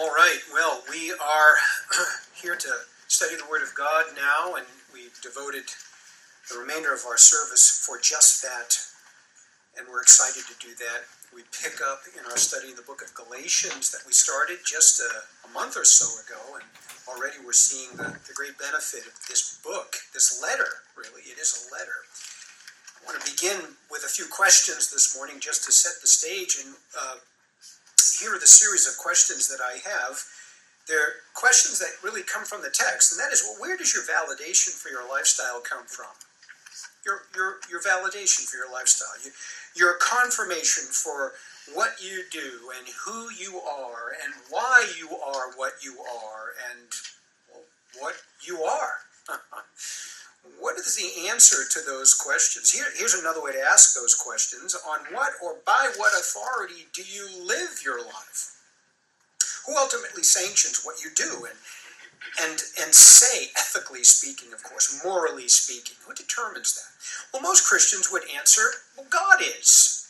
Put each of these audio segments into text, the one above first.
All right, well, we are here to study the Word of God now, and we devoted the remainder of our service for just that, and we're excited to do that. We pick up in our study in the book of Galatians that we started just a, a month or so ago, and already we're seeing the, the great benefit of this book, this letter, really. It is a letter. I want to begin with a few questions this morning just to set the stage and uh, here are the series of questions that I have. They're questions that really come from the text, and that is, well, where does your validation for your lifestyle come from? Your, your, your validation for your lifestyle, you, your confirmation for what you do and who you are and why you are what you are and what you are. what is the answer to those questions? Here, here's another way to ask those questions. On what or by what authority do you live your life? Who ultimately sanctions what you do and and and say, ethically speaking, of course, morally speaking? Who determines that? Well, most Christians would answer, well, God is.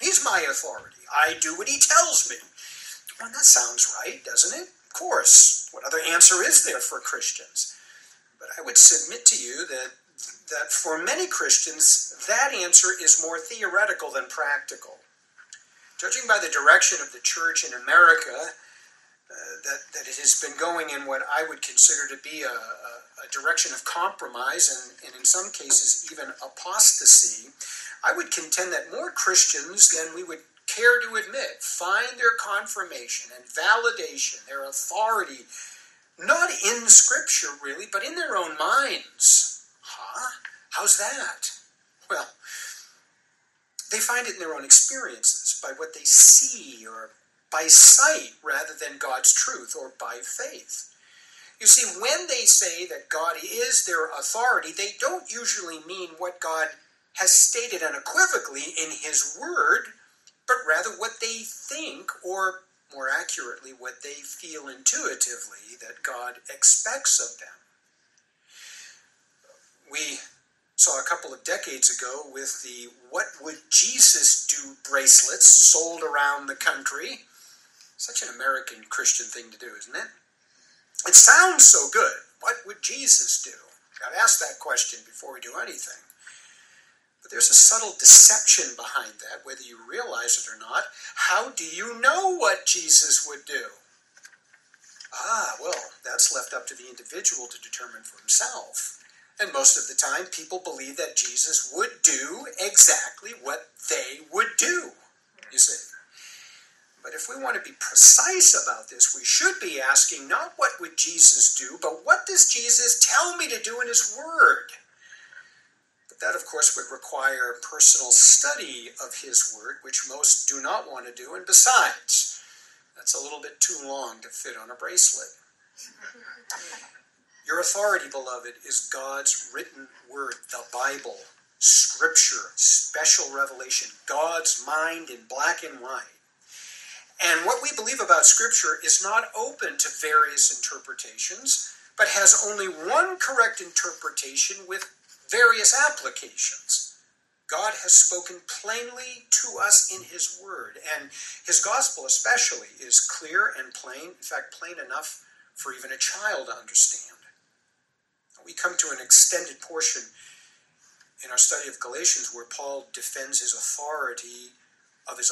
He's my authority. I do what he tells me. Well, that sounds right, doesn't it? Of course. What other answer is there for Christians? But I would submit to you that that for many Christians, that answer is more theoretical than practical. Judging by the direction of the church in America, uh, that, that it has been going in what I would consider to be a, a, a direction of compromise and, and in some cases even apostasy, I would contend that more Christians than we would care to admit find their confirmation and validation, their authority not in Scripture, really, but in their own minds. Huh? How's that? Well, they find it in their own experiences, by what they see, or by sight rather than God's truth, or by faith. You see, when they say that God is their authority, they don't usually mean what God has stated unequivocally in His Word, but rather what they think or more accurately, what they feel intuitively that God expects of them. We saw a couple of decades ago with the What Would Jesus Do bracelets sold around the country. Such an American Christian thing to do, isn't it? It sounds so good. What would Jesus do? Got to ask that question before we do anything. But there's a subtle deception behind that, whether you realize it or not. How do you know what Jesus would do? Ah, well, that's left up to the individual to determine for himself. And most of the time, people believe that Jesus would do exactly what they would do, you see. But if we want to be precise about this, we should be asking not what would Jesus do, but what does Jesus tell me to do in his word? That, of course, would require personal study of His Word, which most do not want to do, and besides, that's a little bit too long to fit on a bracelet. Your authority, beloved, is God's written Word, the Bible, Scripture, special revelation, God's mind in black and white. And what we believe about Scripture is not open to various interpretations, but has only one correct interpretation with various applications. God has spoken plainly to us in His Word, and His gospel, especially, is clear and plain, in fact, plain enough for even a child to understand. We come to an extended portion in our study of Galatians where Paul defends his authority of his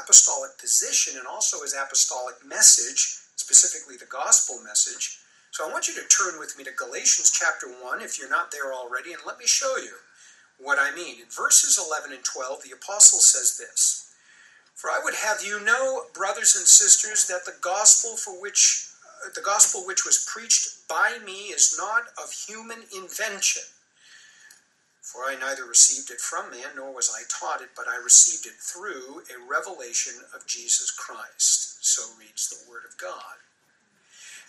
apostolic position and also his apostolic message, specifically the gospel message, so I want you to turn with me to Galatians chapter 1 if you're not there already, and let me show you what I mean. In verses 11 and 12, the apostle says this For I would have you know, brothers and sisters, that the gospel for which the gospel which was preached by me is not of human invention. For I neither received it from man, nor was I taught it, but I received it through a revelation of Jesus Christ. So reads the Word of God.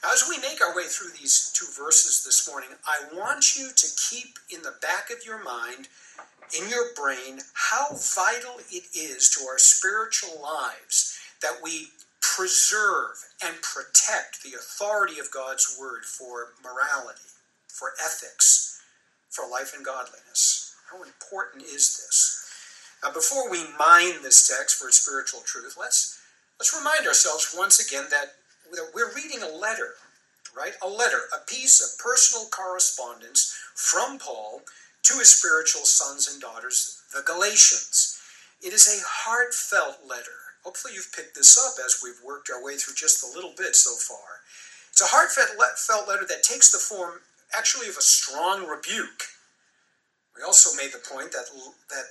As we make our way through these two verses this morning, I want you to keep in the back of your mind, in your brain, how vital it is to our spiritual lives that we preserve and protect the authority of God's Word for morality, for ethics, for life and godliness. How important is this? Now, before we mine this text for its spiritual truth, let's let's remind ourselves once again that we're reading a letter, right? A letter, a piece of personal correspondence from Paul to his spiritual sons and daughters, the Galatians. It is a heartfelt letter. Hopefully, you've picked this up as we've worked our way through just a little bit so far. It's a heartfelt letter that takes the form actually of a strong rebuke. We also made the point that that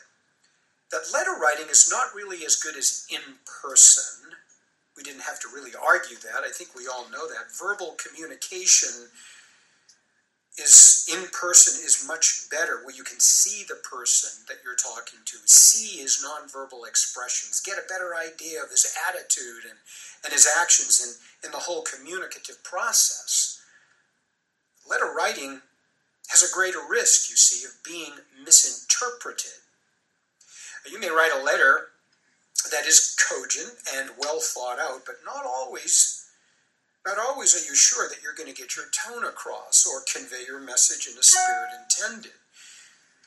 that letter writing is not really as good as in person. We didn't have to really argue that. I think we all know that. Verbal communication is in person is much better where you can see the person that you're talking to see his nonverbal expressions get a better idea of his attitude and, and his actions in, in the whole communicative process letter writing has a greater risk you see of being misinterpreted you may write a letter that is cogent and well thought out but not always not always are you sure that you're going to get your tone across or convey your message in the spirit intended.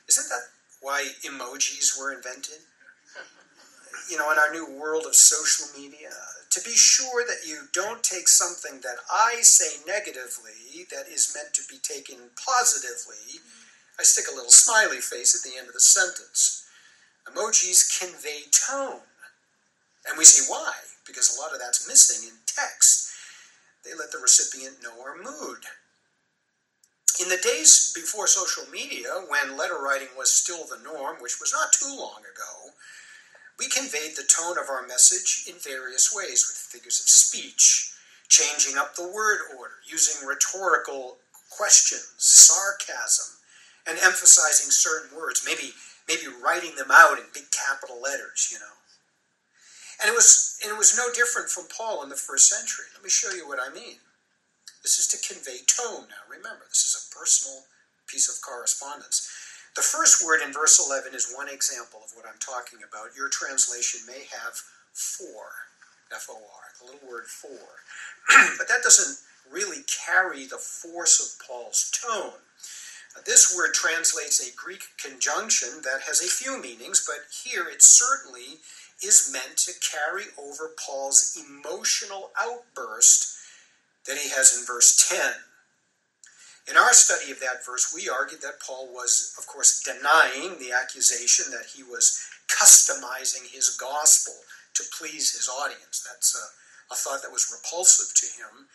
Isn't that why emojis were invented? You know, in our new world of social media, to be sure that you don't take something that I say negatively that is meant to be taken positively, I stick a little smiley face at the end of the sentence. Emojis convey tone. And we see why, because a lot of that's missing in text. They let the recipient know our mood. In the days before social media, when letter writing was still the norm, which was not too long ago, we conveyed the tone of our message in various ways with figures of speech, changing up the word order, using rhetorical questions, sarcasm, and emphasizing certain words, maybe maybe writing them out in big capital letters, you know. And it was and it was no different from Paul in the first century. Let me show you what I mean. This is to convey tone. Now remember, this is a personal piece of correspondence. The first word in verse 11 is one example of what I'm talking about. Your translation may have for, F O R, the little word for. but that doesn't really carry the force of Paul's tone. This word translates a Greek conjunction that has a few meanings, but here it certainly is meant to carry over Paul's emotional outburst that he has in verse 10. In our study of that verse, we argued that Paul was, of course, denying the accusation that he was customizing his gospel to please his audience. That's a, a thought that was repulsive to him.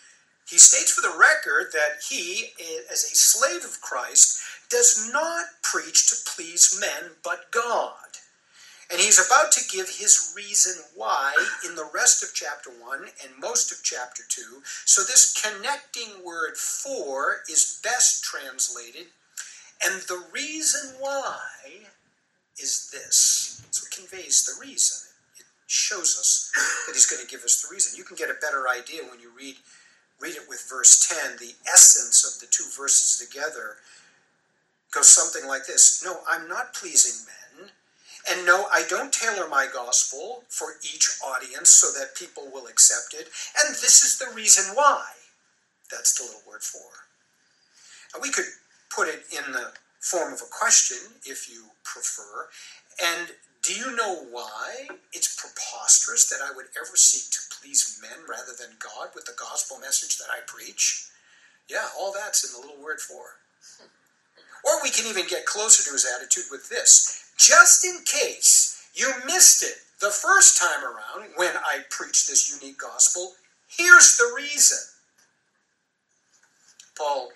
He states for the record that he, as a slave of Christ, does not preach to please men but God. And he's about to give his reason why in the rest of chapter 1 and most of chapter 2. So, this connecting word for is best translated. And the reason why is this. So, it conveys the reason. It shows us that he's going to give us the reason. You can get a better idea when you read, read it with verse 10. The essence of the two verses together goes something like this No, I'm not pleasing men. And no, I don't tailor my gospel for each audience so that people will accept it. And this is the reason why. That's the little word for. We could put it in the form of a question if you prefer. And do you know why it's preposterous that I would ever seek to please men rather than God with the gospel message that I preach? Yeah, all that's in the little word for. Or we can even get closer to his attitude with this just in case you missed it the first time around when I preached this unique gospel, here's the reason. Paul,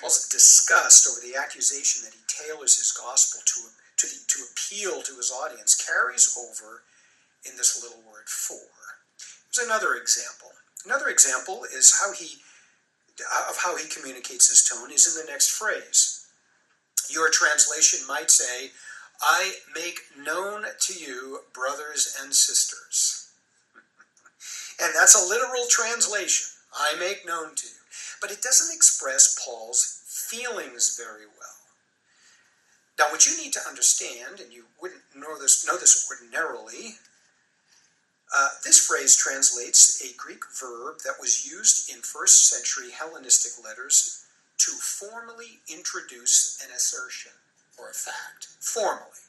Paul's disgust over the accusation that he tailors his gospel to, to, the, to appeal to his audience carries over in this little word for. Here's another example. Another example is how he of how he communicates his tone is in the next phrase. Your translation might say, I make known to you, brothers and sisters. and that's a literal translation. I make known to you. But it doesn't express Paul's feelings very well. Now, what you need to understand, and you wouldn't know this, know this ordinarily, uh, this phrase translates a Greek verb that was used in first century Hellenistic letters to formally introduce an assertion or a fact formally.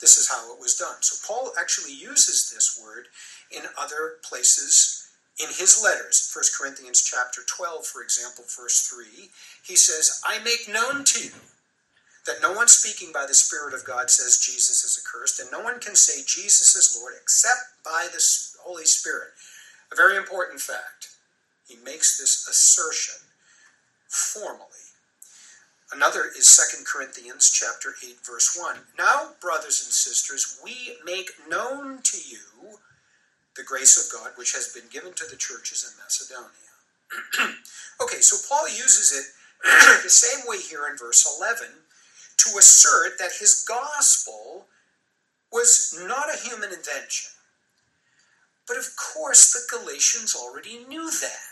This is how it was done. So Paul actually uses this word in other places in his letters, 1 Corinthians chapter 12, for example, verse 3, he says, I make known to you that no one speaking by the Spirit of God says Jesus is accursed, and no one can say Jesus is Lord except by the Holy Spirit. A very important fact. He makes this assertion formally. Another is 2 Corinthians chapter 8 verse 1. Now, brothers and sisters, we make known to you the grace of God which has been given to the churches in Macedonia. okay, so Paul uses it the same way here in verse 11 to assert that his gospel was not a human invention. But of course, the Galatians already knew that.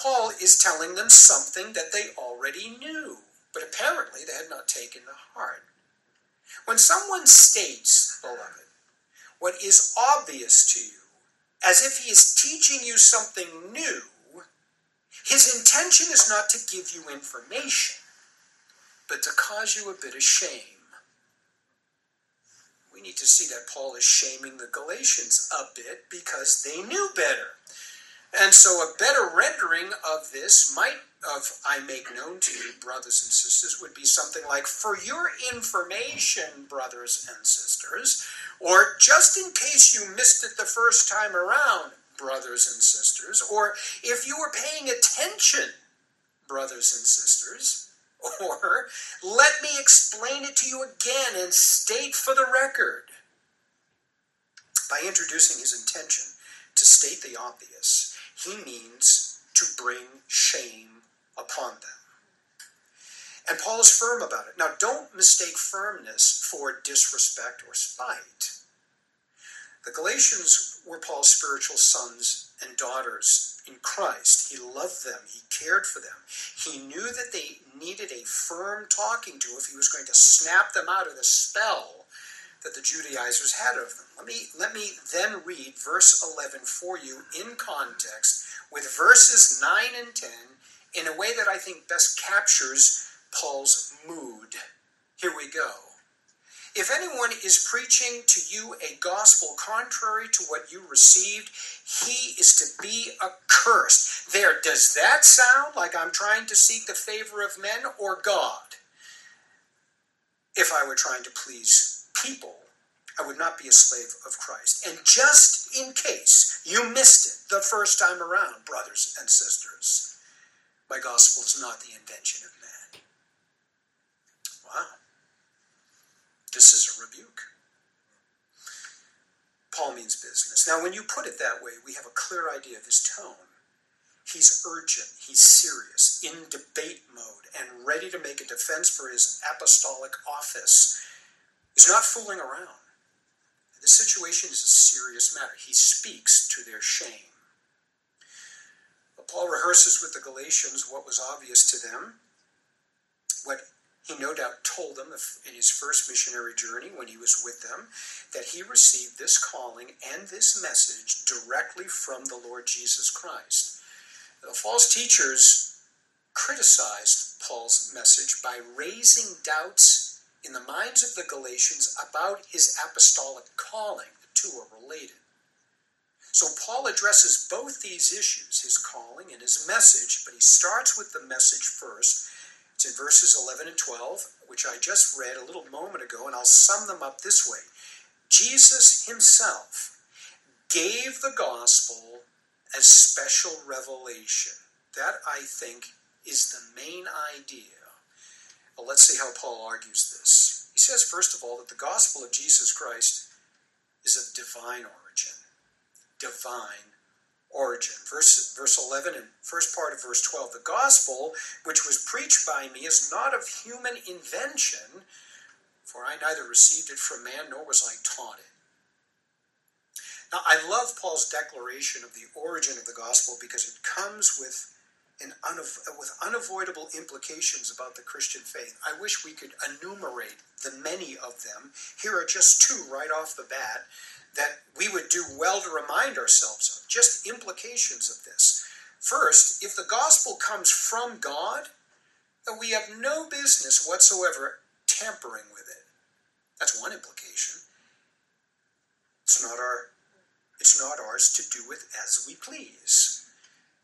Paul is telling them something that they already knew, but apparently they had not taken to heart. When someone states, beloved, what is obvious to you, as if he is teaching you something new, his intention is not to give you information but to cause you a bit of shame. We need to see that Paul is shaming the Galatians a bit because they knew better. And so a better rendering of this might of I make known to you, brothers and sisters, would be something like, for your information, brothers and sisters, or just in case you missed it the first time around, brothers and sisters, or if you were paying attention, brothers and sisters, or let me explain it to you again and state for the record. By introducing his intention to state the obvious, he means to bring shame upon them. And Paul is firm about it. Now, don't mistake firmness for disrespect or spite. The Galatians were Paul's spiritual sons and daughters in Christ. He loved them. He cared for them. He knew that they needed a firm talking to if he was going to snap them out of the spell that the Judaizers had of them. Let me, let me then read verse 11 for you in context with verses 9 and 10 in a way that I think best captures Paul's mood. Here we go. If anyone is preaching to you a gospel contrary to what you received, he is to be accursed. There, does that sound like I'm trying to seek the favor of men or God? If I were trying to please people, I would not be a slave of Christ. And just in case you missed it the first time around, brothers and sisters, my gospel is not the invention of man. Wow. This is a rebuke. Paul means business. Now, when you put it that way, we have a clear idea of his tone. He's urgent, he's serious, in debate mode, and ready to make a defense for his apostolic office. He's not fooling around. This situation is a serious matter. He speaks to their shame. Paul rehearses with the Galatians what was obvious to them, what he no doubt told them in his first missionary journey when he was with them that he received this calling and this message directly from the Lord Jesus Christ. The false teachers criticized Paul's message by raising doubts in the minds of the Galatians about his apostolic calling. The two are related. So Paul addresses both these issues, his calling and his message, but he starts with the message first it's in verses 11 and 12, which I just read a little moment ago, and I'll sum them up this way Jesus himself gave the gospel as special revelation. That, I think, is the main idea. Well, let's see how Paul argues this. He says, first of all, that the gospel of Jesus Christ is of divine origin. Divine origin. Verse, verse 11 and first part of verse 12. The gospel which was preached by me is not of human invention, for I neither received it from man nor was I taught it. Now, I love Paul's declaration of the origin of the gospel because it comes with an unav- with unavoidable implications about the Christian faith. I wish we could enumerate the many of them. Here are just two right off the bat that we would do well to remind ourselves of, just implications of this. First, if the gospel comes from God, we have no business whatsoever tampering with it. That's one implication. It's not our it's not ours to do with as we please.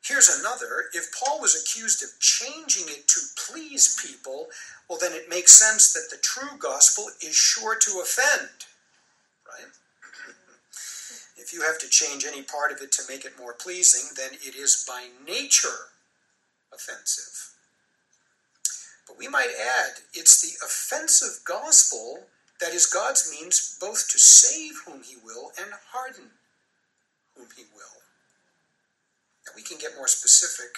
Here's another. If Paul was accused of changing it to please people, well, then it makes sense that the true gospel is sure to offend, right? if you have to change any part of it to make it more pleasing, then it is by nature offensive. But we might add, it's the offensive gospel that is God's means both to save whom he will and harden whom he will. We can get more specific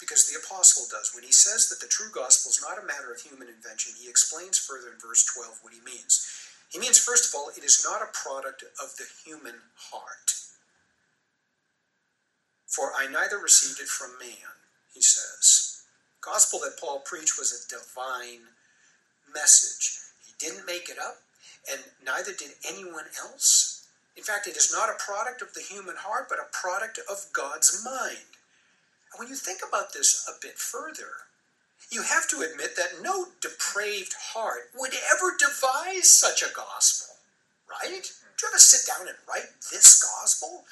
because the apostle does. When he says that the true gospel is not a matter of human invention, he explains further in verse 12 what he means. He means, first of all, it is not a product of the human heart. For I neither received it from man, he says. The gospel that Paul preached was a divine message. He didn't make it up, and neither did anyone else. In fact, it is not a product of the human heart, but a product of God's mind. And when you think about this a bit further, you have to admit that no depraved heart would ever devise such a gospel, right? Do you ever sit down and write this gospel?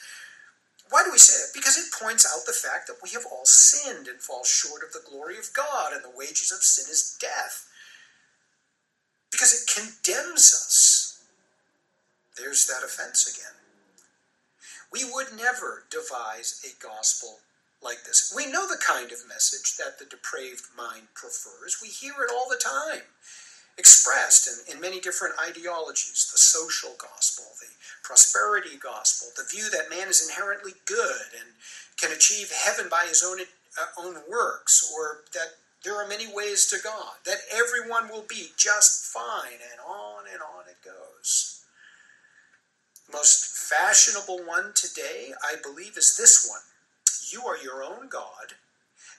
Why do we say that? Because it points out the fact that we have all sinned and fall short of the glory of God, and the wages of sin is death. Because it condemns us there's that offense again. We would never devise a gospel like this. We know the kind of message that the depraved mind prefers. We hear it all the time, expressed in, in many different ideologies the social gospel, the prosperity gospel, the view that man is inherently good and can achieve heaven by his own, uh, own works, or that there are many ways to God, that everyone will be just fine, and on and on it goes most fashionable one today, I believe, is this one. You are your own God,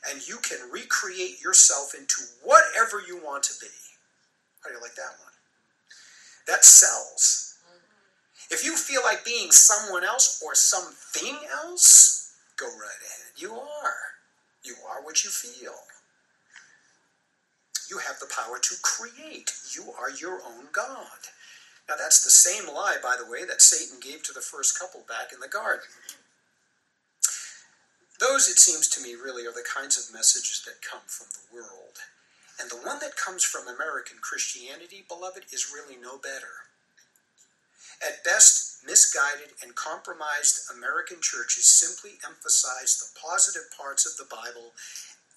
and you can recreate yourself into whatever you want to be. How do you like that one? That sells. If you feel like being someone else or something else, go right ahead. You are. You are what you feel. You have the power to create. You are your own God. Now, that's the same lie, by the way, that Satan gave to the first couple back in the garden. Those, it seems to me, really are the kinds of messages that come from the world. And the one that comes from American Christianity, beloved, is really no better. At best, misguided and compromised American churches simply emphasize the positive parts of the Bible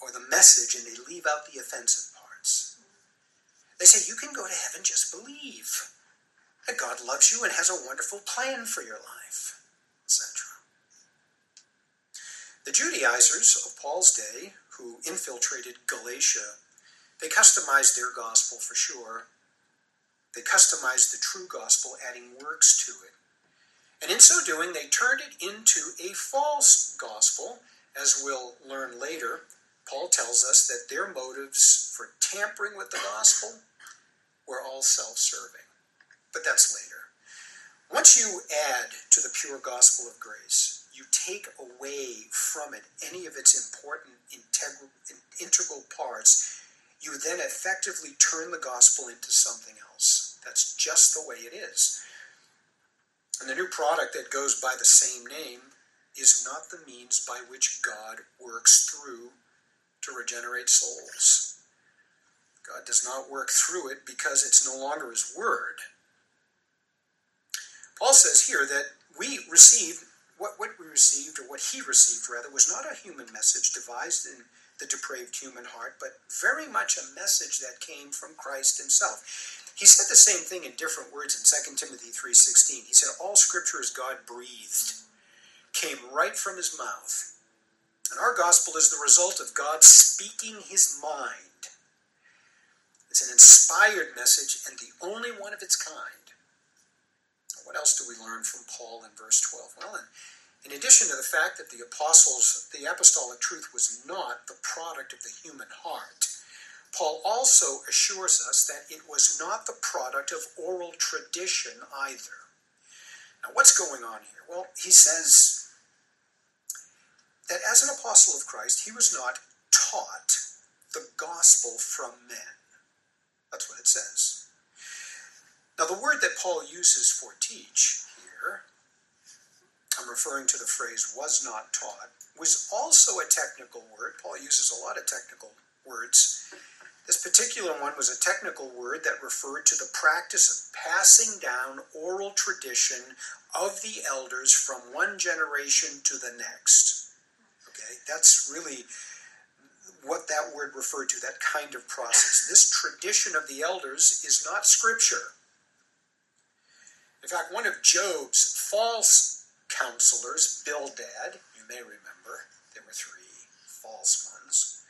or the message and they leave out the offensive parts. They say, you can go to heaven, just believe that God loves you and has a wonderful plan for your life, etc. The Judaizers of Paul's day, who infiltrated Galatia, they customized their gospel for sure. They customized the true gospel, adding works to it. And in so doing, they turned it into a false gospel. As we'll learn later, Paul tells us that their motives for tampering with the gospel were all self serving but that's later. Once you add to the pure gospel of grace, you take away from it any of its important integral, integral parts, you then effectively turn the gospel into something else. That's just the way it is. And the new product that goes by the same name is not the means by which God works through to regenerate souls. God does not work through it because it's no longer His Word. Paul says here that we received, what, what we received, or what he received rather, was not a human message devised in the depraved human heart, but very much a message that came from Christ himself. He said the same thing in different words in 2 Timothy 3.16. He said, all scripture is God breathed, came right from his mouth. And our gospel is the result of God speaking his mind. It's an inspired message and the only one of its kind. What else do we learn from Paul in verse 12? Well, in, in addition to the fact that the apostles, the apostolic truth was not the product of the human heart, Paul also assures us that it was not the product of oral tradition either. Now, what's going on here? Well, he says that as an apostle of Christ, he was not taught the gospel from men. That's what it says. Now, the word that Paul uses for teach here I'm referring to the phrase was not taught, was also a technical word. Paul uses a lot of technical words. This particular one was a technical word that referred to the practice of passing down oral tradition of the elders from one generation to the next. Okay, that's really what that word referred to, that kind of process. This tradition of the elders is not scripture. In fact, one of Job's false counselors, Bildad, you may remember, there were three false ones,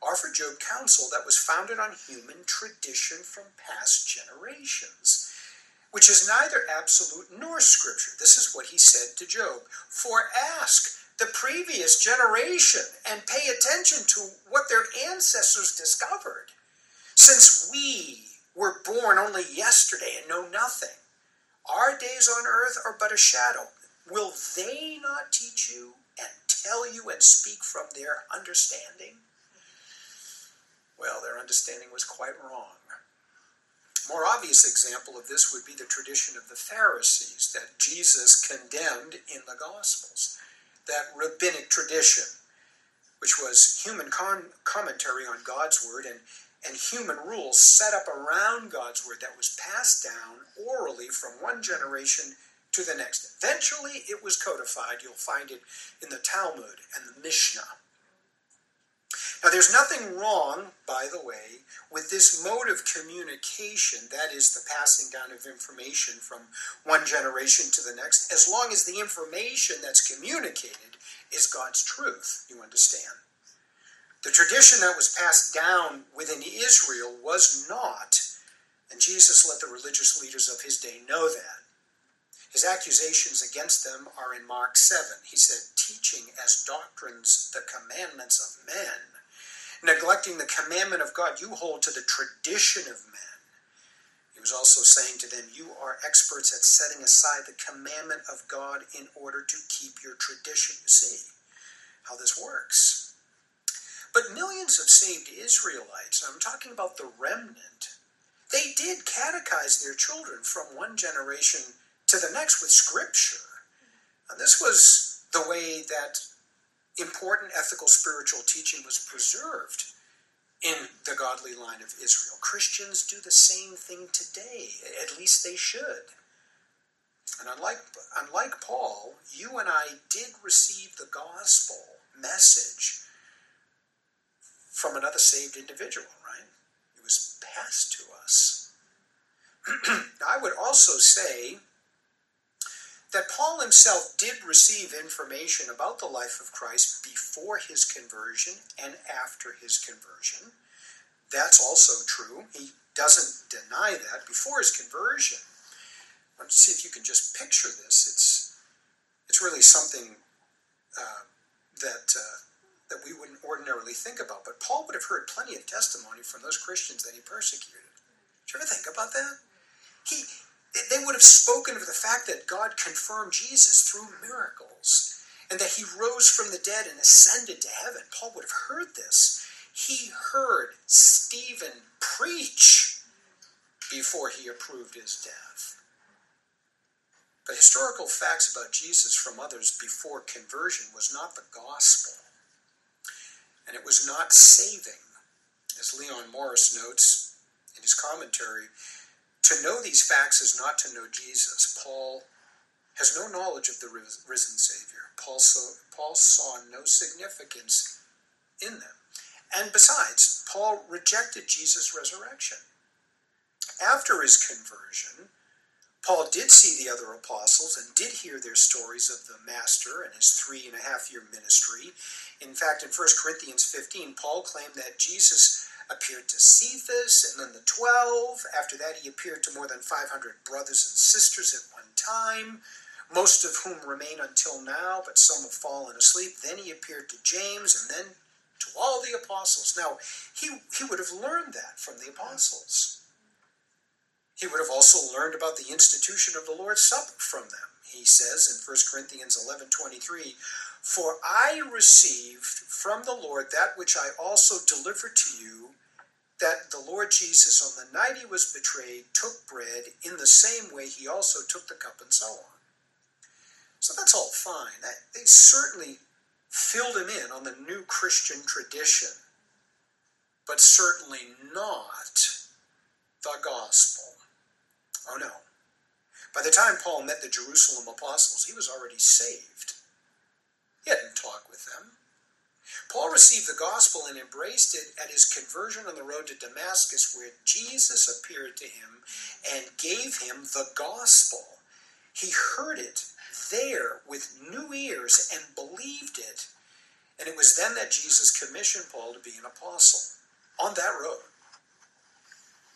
offered Job counsel that was founded on human tradition from past generations, which is neither absolute nor scripture. This is what he said to Job For ask the previous generation and pay attention to what their ancestors discovered. Since we were born only yesterday and know nothing, our days on earth are but a shadow. Will they not teach you and tell you and speak from their understanding? Well, their understanding was quite wrong. More obvious example of this would be the tradition of the Pharisees that Jesus condemned in the Gospels. That rabbinic tradition, which was human con- commentary on God's Word and and human rules set up around God's word that was passed down orally from one generation to the next. Eventually, it was codified. You'll find it in the Talmud and the Mishnah. Now, there's nothing wrong, by the way, with this mode of communication, that is, the passing down of information from one generation to the next, as long as the information that's communicated is God's truth, you understand. The tradition that was passed down within Israel was not, and Jesus let the religious leaders of his day know that. His accusations against them are in Mark 7. He said, teaching as doctrines the commandments of men, neglecting the commandment of God, you hold to the tradition of men. He was also saying to them, You are experts at setting aside the commandment of God in order to keep your tradition. You see how this works. But millions of saved Israelites, I'm talking about the remnant, they did catechize their children from one generation to the next with scripture. And this was the way that important ethical spiritual teaching was preserved in the godly line of Israel. Christians do the same thing today, at least they should. And unlike, unlike Paul, you and I did receive the gospel message from another saved individual, right? It was passed to us. I would also say that Paul himself did receive information about the life of Christ before his conversion and after his conversion. That's also true. He doesn't deny that. Before his conversion, to see if you can just picture this. It's it's really something uh, that uh, that we wouldn't ordinarily think about. But Paul would have heard plenty of testimony from those Christians that he persecuted. Did you ever think about that? He, they would have spoken of the fact that God confirmed Jesus through miracles and that he rose from the dead and ascended to heaven. Paul would have heard this. He heard Stephen preach before he approved his death. But historical facts about Jesus from others before conversion was not the gospel and it was not saving. As Leon Morris notes in his commentary, to know these facts is not to know Jesus. Paul has no knowledge of the risen Savior. Paul saw, Paul saw no significance in them. And besides, Paul rejected Jesus' resurrection. After his conversion, Paul did see the other apostles and did hear their stories of the Master and his three and a half year ministry. In fact, in 1 Corinthians 15, Paul claimed that Jesus appeared to Cephas and then the 12. After that, he appeared to more than 500 brothers and sisters at one time, most of whom remain until now, but some have fallen asleep. Then he appeared to James and then to all the apostles. Now, he, he would have learned that from the apostles. He would have also learned about the institution of the Lord's Supper from them. He says in 1 Corinthians 11:23, "For I received from the Lord that which I also delivered to you, that the Lord Jesus on the night he was betrayed took bread in the same way he also took the cup and so on." So that's all fine. They certainly filled him in on the new Christian tradition, but certainly not the gospel. Oh no. By the time Paul met the Jerusalem apostles, he was already saved. He hadn't talked with them. Paul received the gospel and embraced it at his conversion on the road to Damascus, where Jesus appeared to him and gave him the gospel. He heard it there with new ears and believed it. And it was then that Jesus commissioned Paul to be an apostle on that road.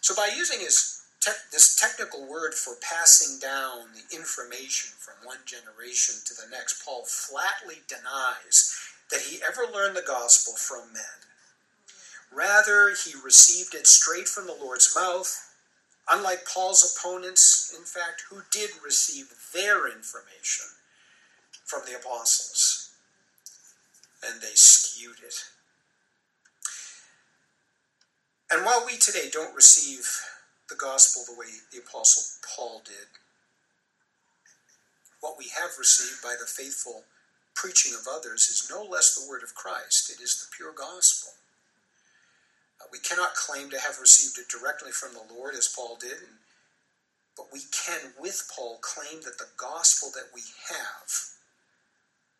So, by using his te- this technical word for passing down the information from one generation to the next, Paul flatly denies that he ever learned the gospel from men. Rather, he received it straight from the Lord's mouth, unlike Paul's opponents, in fact, who did receive their information from the apostles. And they skewed it. And while we today don't receive the gospel the way the apostle Paul did, what we have received by the faithful preaching of others is no less the word of Christ, it is the pure gospel. Uh, we cannot claim to have received it directly from the Lord as Paul did, but we can, with Paul, claim that the gospel that we have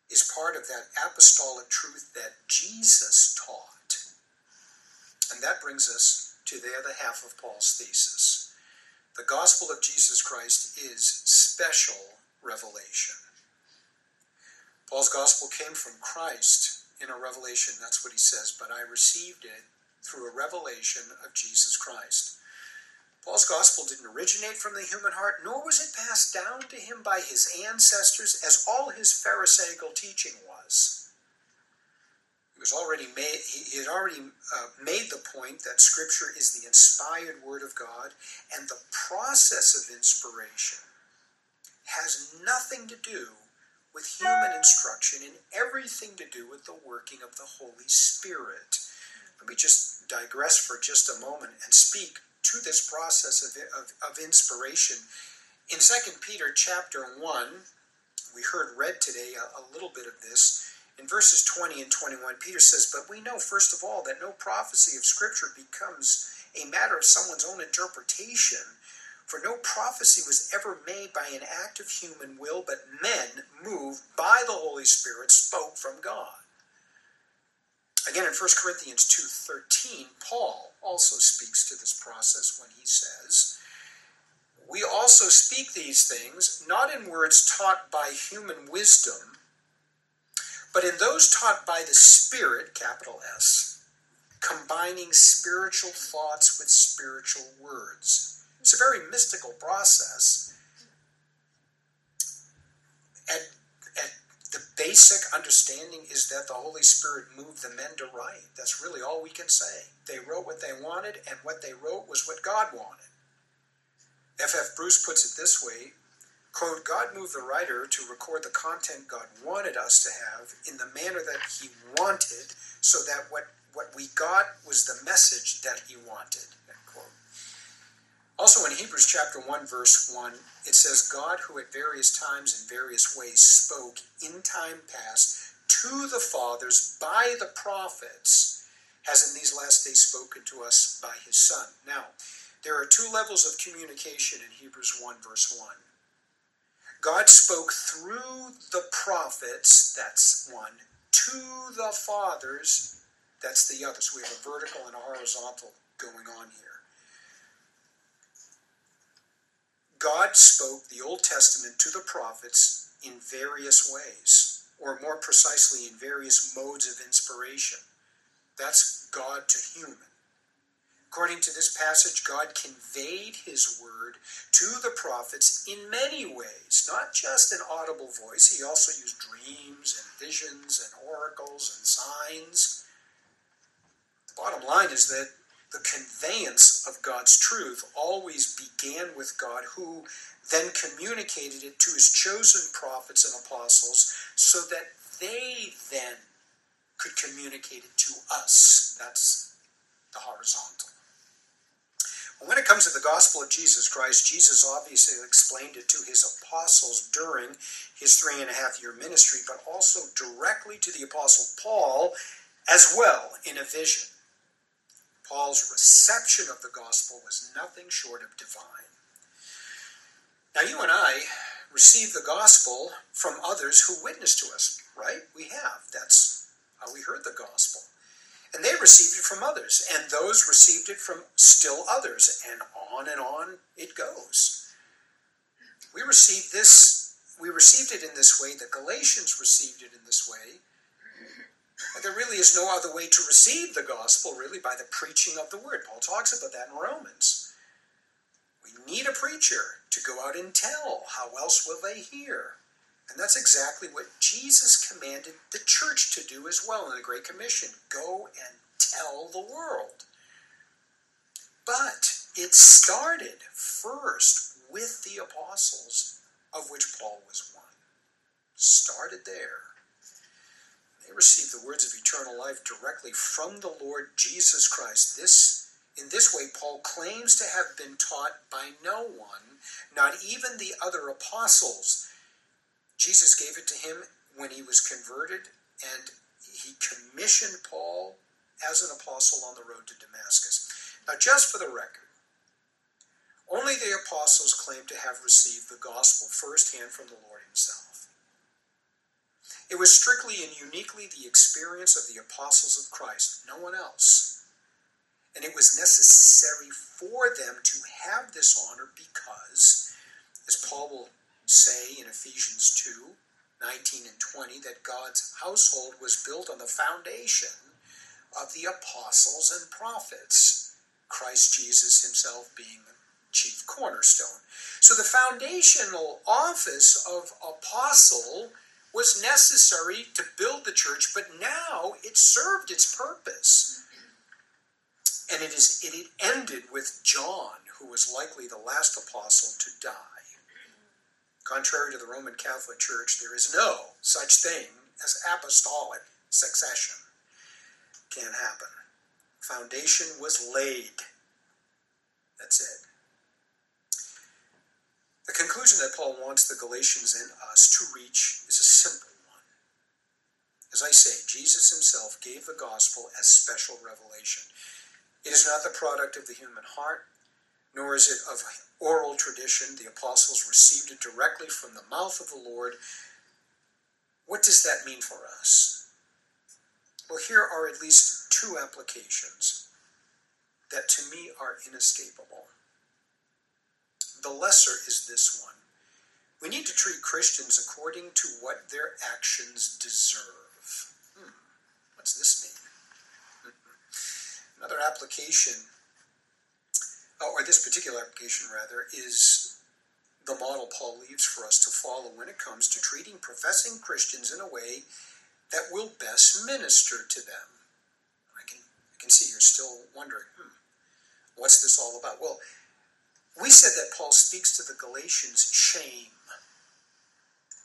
is part of that apostolic truth that Jesus taught. And that brings us to the other half of Paul's thesis. The gospel of Jesus Christ is special revelation. Paul's gospel came from Christ in a revelation. That's what he says. But I received it through a revelation of Jesus Christ. Paul's gospel didn't originate from the human heart, nor was it passed down to him by his ancestors, as all his Pharisaical teaching was. He was already made. He had already uh, made the point that Scripture is the inspired Word of God, and the process of inspiration has nothing to do with human instruction and everything to do with the working of the Holy Spirit. Let me just digress for just a moment and speak to this process of, of, of inspiration. In 2 Peter chapter 1, we heard read today a, a little bit of this. In verses 20 and 21, Peter says, But we know, first of all, that no prophecy of Scripture becomes a matter of someone's own interpretation for no prophecy was ever made by an act of human will, but men, moved by the Holy Spirit, spoke from God. Again, in 1 Corinthians 2.13, Paul also speaks to this process when he says, We also speak these things, not in words taught by human wisdom, but in those taught by the Spirit, capital S, combining spiritual thoughts with spiritual words. It's a very mystical process. And, and the basic understanding is that the Holy Spirit moved the men to write. That's really all we can say. They wrote what they wanted, and what they wrote was what God wanted. F. F. Bruce puts it this way quote, God moved the writer to record the content God wanted us to have in the manner that he wanted, so that what, what we got was the message that he wanted. Also in Hebrews chapter 1 verse 1, it says, God who at various times and various ways spoke in time past to the fathers by the prophets, has in these last days spoken to us by his Son. Now, there are two levels of communication in Hebrews 1 verse 1. God spoke through the prophets, that's one, to the fathers, that's the other. So we have a vertical and a horizontal going on here. God spoke the Old Testament to the prophets in various ways, or more precisely, in various modes of inspiration. That's God to human. According to this passage, God conveyed his word to the prophets in many ways, not just an audible voice. He also used dreams and visions and oracles and signs. The bottom line is that the conveyance of God's truth always began with God, who then communicated it to his chosen prophets and apostles so that they then could communicate it to us. That's the horizontal. When it comes to the gospel of Jesus Christ, Jesus obviously explained it to his apostles during his three and a half year ministry, but also directly to the apostle Paul as well in a vision. Paul's reception of the gospel was nothing short of divine. Now, you and I receive the gospel from others who witness to us, right? We have. That's how we heard the gospel. And they received it from others, and those received it from still others, and on and on it goes. We received this, we received it in this way, the Galatians received it in this way. And there really is no other way to receive the gospel, really, by the preaching of the word. Paul talks about that in Romans. We need a preacher to go out and tell. How else will they hear? And that's exactly what Jesus commanded the church to do as well in the Great Commission go and tell the world. But it started first with the apostles, of which Paul was one. Started there. They received the words of eternal life directly from the Lord Jesus Christ. This in this way, Paul claims to have been taught by no one, not even the other apostles. Jesus gave it to him when he was converted, and he commissioned Paul as an apostle on the road to Damascus. Now, just for the record, only the apostles claim to have received the gospel firsthand from the Lord himself. It was strictly and uniquely the experience of the apostles of Christ, no one else. And it was necessary for them to have this honor because, as Paul will say in Ephesians 2 19 and 20, that God's household was built on the foundation of the apostles and prophets, Christ Jesus himself being the chief cornerstone. So the foundational office of apostle was necessary to build the church, but now it served its purpose. And it is it ended with John, who was likely the last apostle to die. Contrary to the Roman Catholic Church, there is no such thing as apostolic succession. Can't happen. Foundation was laid. That's it. The conclusion that Paul wants the Galatians and us to reach is a simple one. As I say, Jesus himself gave the gospel as special revelation. It is not the product of the human heart, nor is it of oral tradition. The apostles received it directly from the mouth of the Lord. What does that mean for us? Well, here are at least two applications that to me are inescapable. The lesser is this one. We need to treat Christians according to what their actions deserve. Hmm, what's this mean? Another application or this particular application rather, is the model Paul leaves for us to follow when it comes to treating professing Christians in a way that will best minister to them. I can, I can see you're still wondering, hmm, what's this all about? Well, we said that Paul speaks to the Galatians shame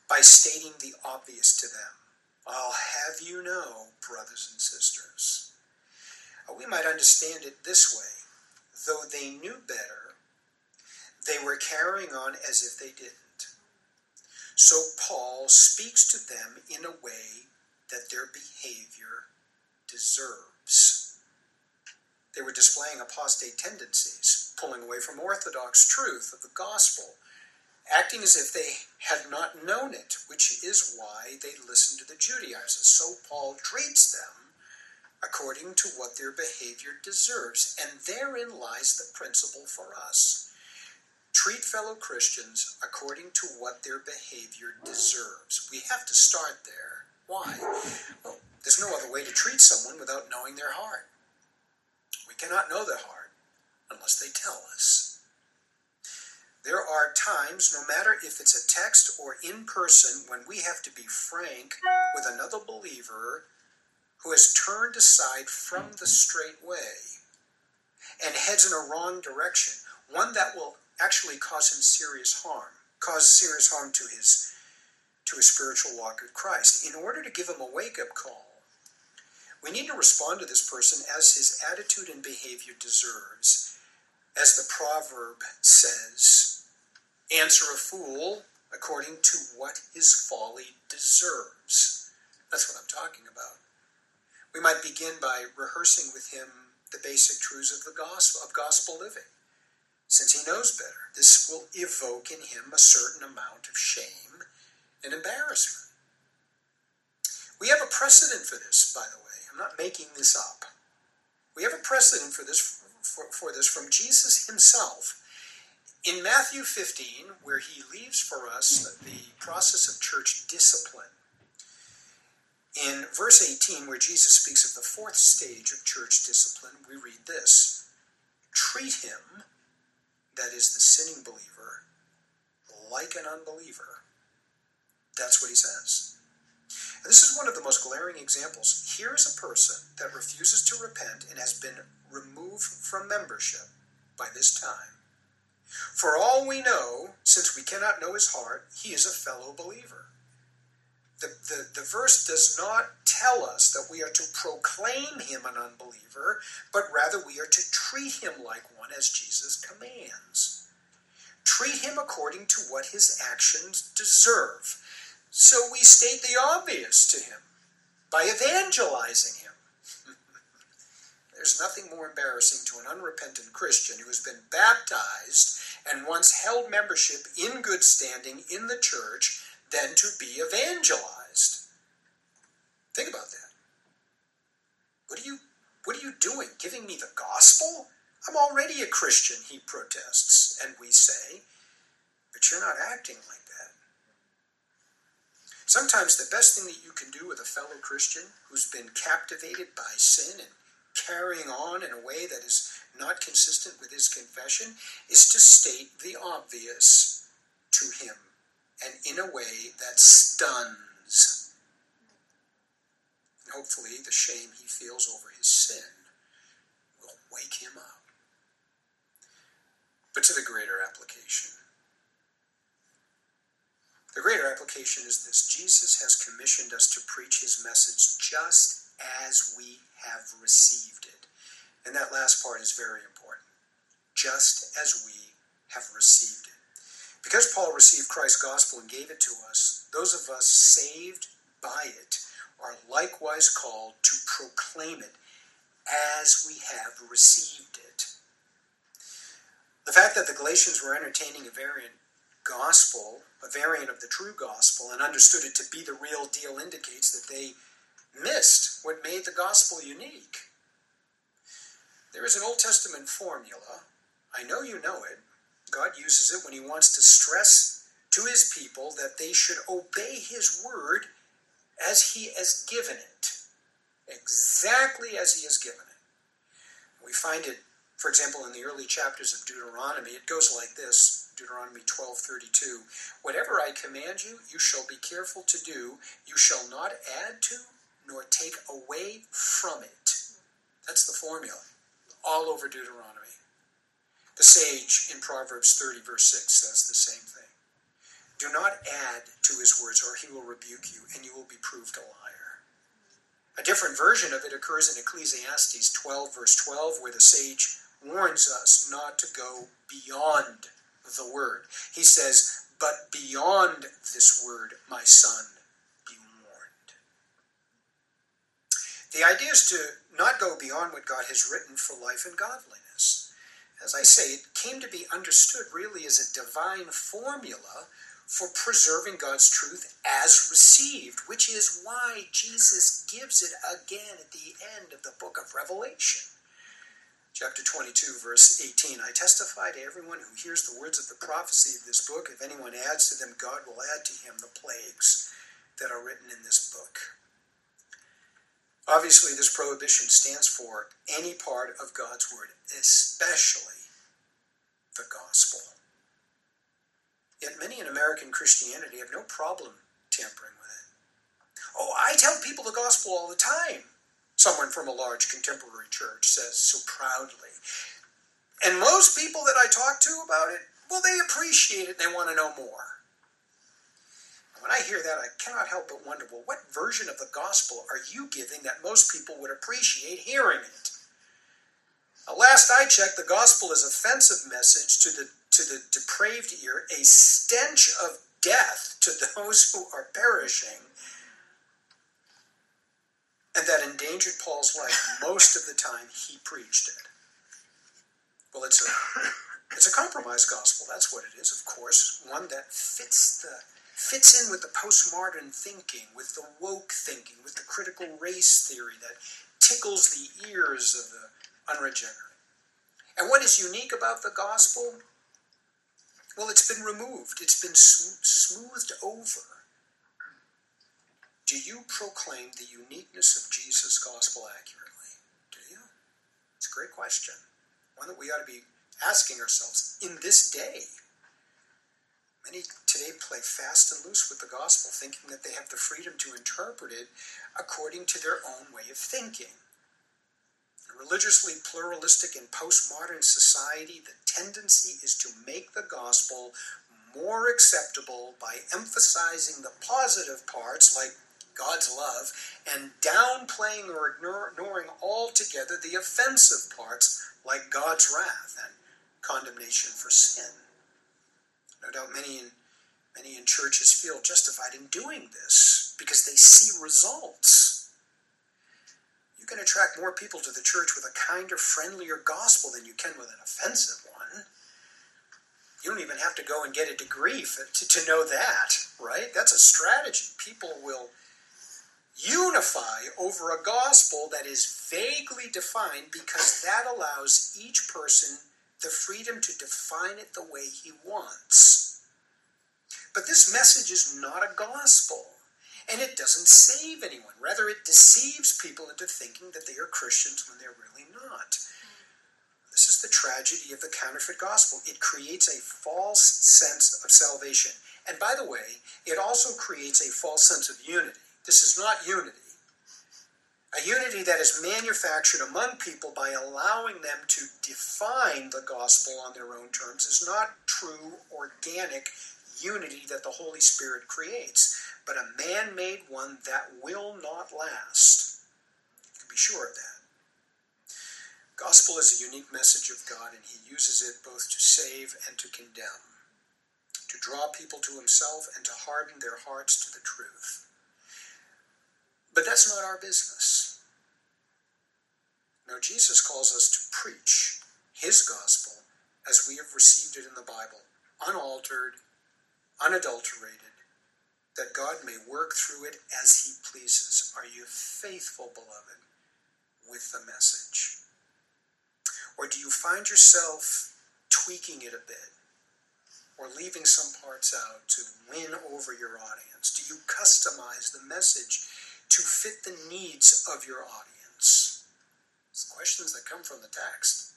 by stating the obvious to them. I'll have you know, brothers and sisters. We might understand it this way though they knew better, they were carrying on as if they didn't. So Paul speaks to them in a way that their behavior deserves. They were displaying apostate tendencies, pulling away from orthodox truth of the gospel, acting as if they had not known it, which is why they listened to the Judaizers. So Paul treats them according to what their behavior deserves. And therein lies the principle for us. Treat fellow Christians according to what their behavior deserves. We have to start there. Why? Well, there's no other way to treat someone without knowing their heart. We cannot know their heart unless they tell us. There are times, no matter if it's a text or in person, when we have to be frank with another believer who has turned aside from the straight way and heads in a wrong direction, one that will actually cause him serious harm, cause serious harm to his to his spiritual walk with Christ. In order to give him a wake-up call, we need to respond to this person as his attitude and behavior deserves. as the proverb says, answer a fool according to what his folly deserves. That's what I'm talking about. We might begin by rehearsing with him the basic truths of the gospel of gospel living. Since he knows better, this will evoke in him a certain amount of shame and embarrassment. We have a precedent for this, by the way. I'm not making this up. We have a precedent for this for, for this from Jesus himself. In Matthew 15, where he leaves for us the process of church discipline, in verse 18, where Jesus speaks of the fourth stage of church discipline, we read this Treat him, that is the sinning believer, like an unbeliever. That's what he says. And this is one of the most glaring examples. Here is a person that refuses to repent and has been removed from membership by this time. For all we know, since we cannot know his heart, he is a fellow believer. The, the, the verse does not tell us that we are to proclaim him an unbeliever, but rather we are to treat him like one as Jesus commands. Treat him according to what his actions deserve. So we state the obvious to him by evangelizing him. There's nothing more embarrassing to an unrepentant Christian who has been baptized and once held membership in good standing in the church than to be evangelized. Think about that. What are you what are you doing? Giving me the gospel? I'm already a Christian, he protests, and we say, but you're not acting like that. Sometimes the best thing that you can do with a fellow Christian who's been captivated by sin and carrying on in a way that is not consistent with his confession is to state the obvious to him and in a way that stuns. And hopefully, the shame he feels over his sin will wake him up. But to the greater application. The greater application is this Jesus has commissioned us to preach his message just as we have received it. And that last part is very important. Just as we have received it. Because Paul received Christ's gospel and gave it to us, those of us saved by it are likewise called to proclaim it as we have received it. The fact that the Galatians were entertaining a variant gospel, a variant of the true gospel, and understood it to be the real deal indicates that they missed what made the gospel unique. There is an Old Testament formula. I know you know it. God uses it when He wants to stress to His people that they should obey His word as He has given it, exactly as He has given it. We find it, for example, in the early chapters of Deuteronomy. It goes like this Deuteronomy 12:32 Whatever I command you, you shall be careful to do. You shall not add to nor take away from it. That's the formula, all over Deuteronomy. The sage in Proverbs 30, verse 6 says the same thing. Do not add to his words, or he will rebuke you, and you will be proved a liar. A different version of it occurs in Ecclesiastes 12, verse 12, where the sage warns us not to go beyond the word. He says, But beyond this word, my son, be warned. The idea is to not go beyond what God has written for life and godliness. As I say, it came to be understood really as a divine formula for preserving God's truth as received, which is why Jesus gives it again at the end of the book of Revelation. Chapter 22, verse 18 I testify to everyone who hears the words of the prophecy of this book. If anyone adds to them, God will add to him the plagues that are written in this book. Obviously, this prohibition stands for any part of God's Word, especially the gospel. Yet many in American Christianity have no problem tampering with it. Oh, I tell people the gospel all the time, someone from a large contemporary church says so proudly. And most people that I talk to about it, well, they appreciate it and they want to know more. When I hear that, I cannot help but wonder well, what version of the gospel are you giving that most people would appreciate hearing it? Uh, last I checked, the gospel is offensive message to the to the depraved ear, a stench of death to those who are perishing, and that endangered Paul's life most of the time he preached it. Well, it's a it's a compromise gospel. That's what it is, of course. One that fits the fits in with the postmodern thinking, with the woke thinking, with the critical race theory that tickles the ears of the unregenerate. And what is unique about the gospel? Well, it's been removed, it's been sm- smoothed over. Do you proclaim the uniqueness of Jesus' gospel accurately? Do you? It's a great question. One that we ought to be asking ourselves in this day. Many today play fast and loose with the gospel, thinking that they have the freedom to interpret it according to their own way of thinking. In a religiously pluralistic and postmodern society, the tendency is to make the gospel more acceptable by emphasizing the positive parts, like God's love, and downplaying or ignoring altogether the offensive parts, like God's wrath and condemnation for sin. No doubt many in, many in churches feel justified in doing this because they see results. You can attract more people to the church with a kinder, friendlier gospel than you can with an offensive one. You don't even have to go and get a degree for, to, to know that, right? That's a strategy. People will unify over a gospel that is vaguely defined because that allows each person the freedom to define it the way he wants. But this message is not a gospel, and it doesn't save anyone. Rather, it deceives people into thinking that they are Christians when they're really not. This is the tragedy of the counterfeit gospel. It creates a false sense of salvation. And by the way, it also creates a false sense of unity. This is not unity. Unity that is manufactured among people by allowing them to define the gospel on their own terms is not true organic unity that the Holy Spirit creates, but a man made one that will not last. You can be sure of that. Gospel is a unique message of God, and He uses it both to save and to condemn, to draw people to Himself and to harden their hearts to the truth. But that's not our business. No, Jesus calls us to preach his gospel as we have received it in the Bible, unaltered, unadulterated, that God may work through it as he pleases. Are you faithful, beloved, with the message? Or do you find yourself tweaking it a bit? Or leaving some parts out to win over your audience? Do you customize the message to fit the needs of your audience? Questions that come from the text.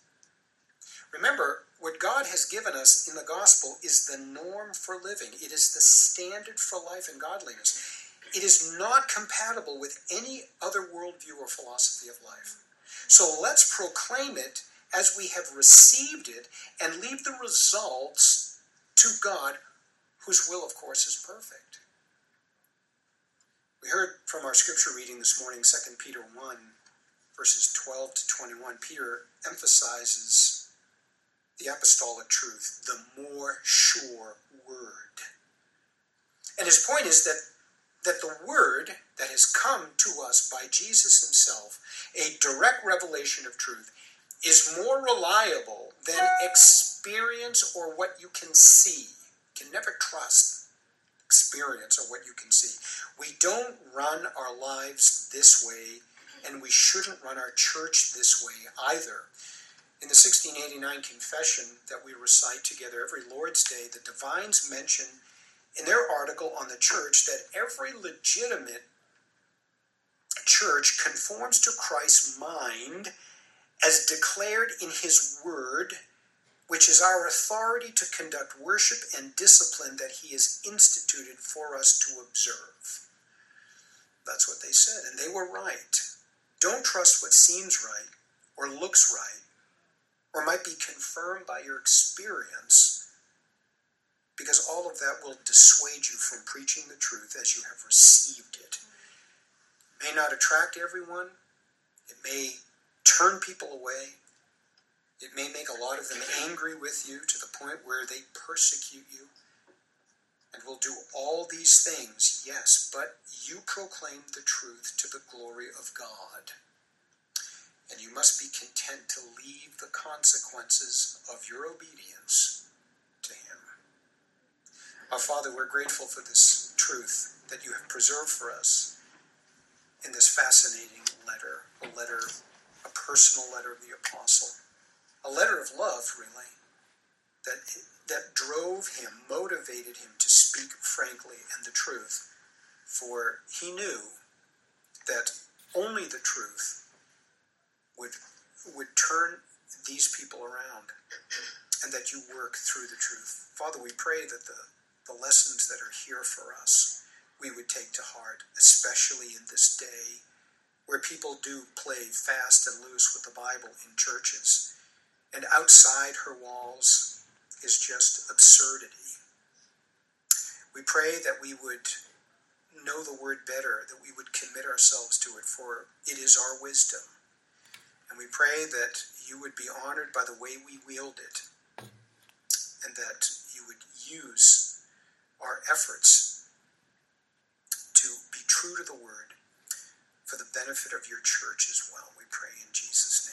Remember, what God has given us in the gospel is the norm for living. It is the standard for life and godliness. It is not compatible with any other worldview or philosophy of life. So let's proclaim it as we have received it and leave the results to God, whose will, of course, is perfect. We heard from our scripture reading this morning, 2 Peter 1, verses 12 to 21. Peter emphasizes the apostolic truth, the more sure word. And his point is that, that the word that has come to us by Jesus himself, a direct revelation of truth, is more reliable than experience or what you can see. You can never trust experience or what you can see. We don't run our lives this way, and we shouldn't run our church this way either. In the 1689 confession that we recite together every Lord's Day, the divines mention in their article on the church that every legitimate church conforms to Christ's mind as declared in his word which is our authority to conduct worship and discipline that He has instituted for us to observe. That's what they said, and they were right. Don't trust what seems right or looks right or might be confirmed by your experience because all of that will dissuade you from preaching the truth as you have received it. It may not attract everyone, it may turn people away, It may make a lot of them angry with you to the point where they persecute you will do all these things, yes, but you proclaim the truth to the glory of God. And you must be content to leave the consequences of your obedience to Him. Our Father, we're grateful for this truth that you have preserved for us in this fascinating letter, a letter, a personal letter of the apostle a letter of love, really, that, that drove him, motivated him speak frankly and the truth. For he knew that only the truth would, would turn these people around and that you work through the truth. Father, we pray that the, the lessons that are here for us we would take to heart, especially in this day where people do play fast and loose with the Bible in churches and outside her walls is just absurdity. We pray that we would know the word better, that we would commit ourselves to it, for it is our wisdom. And we pray that you would be honored by the way we wield it, and that you would use our efforts to be true to the word for the benefit of your church as well. We pray in Jesus' name.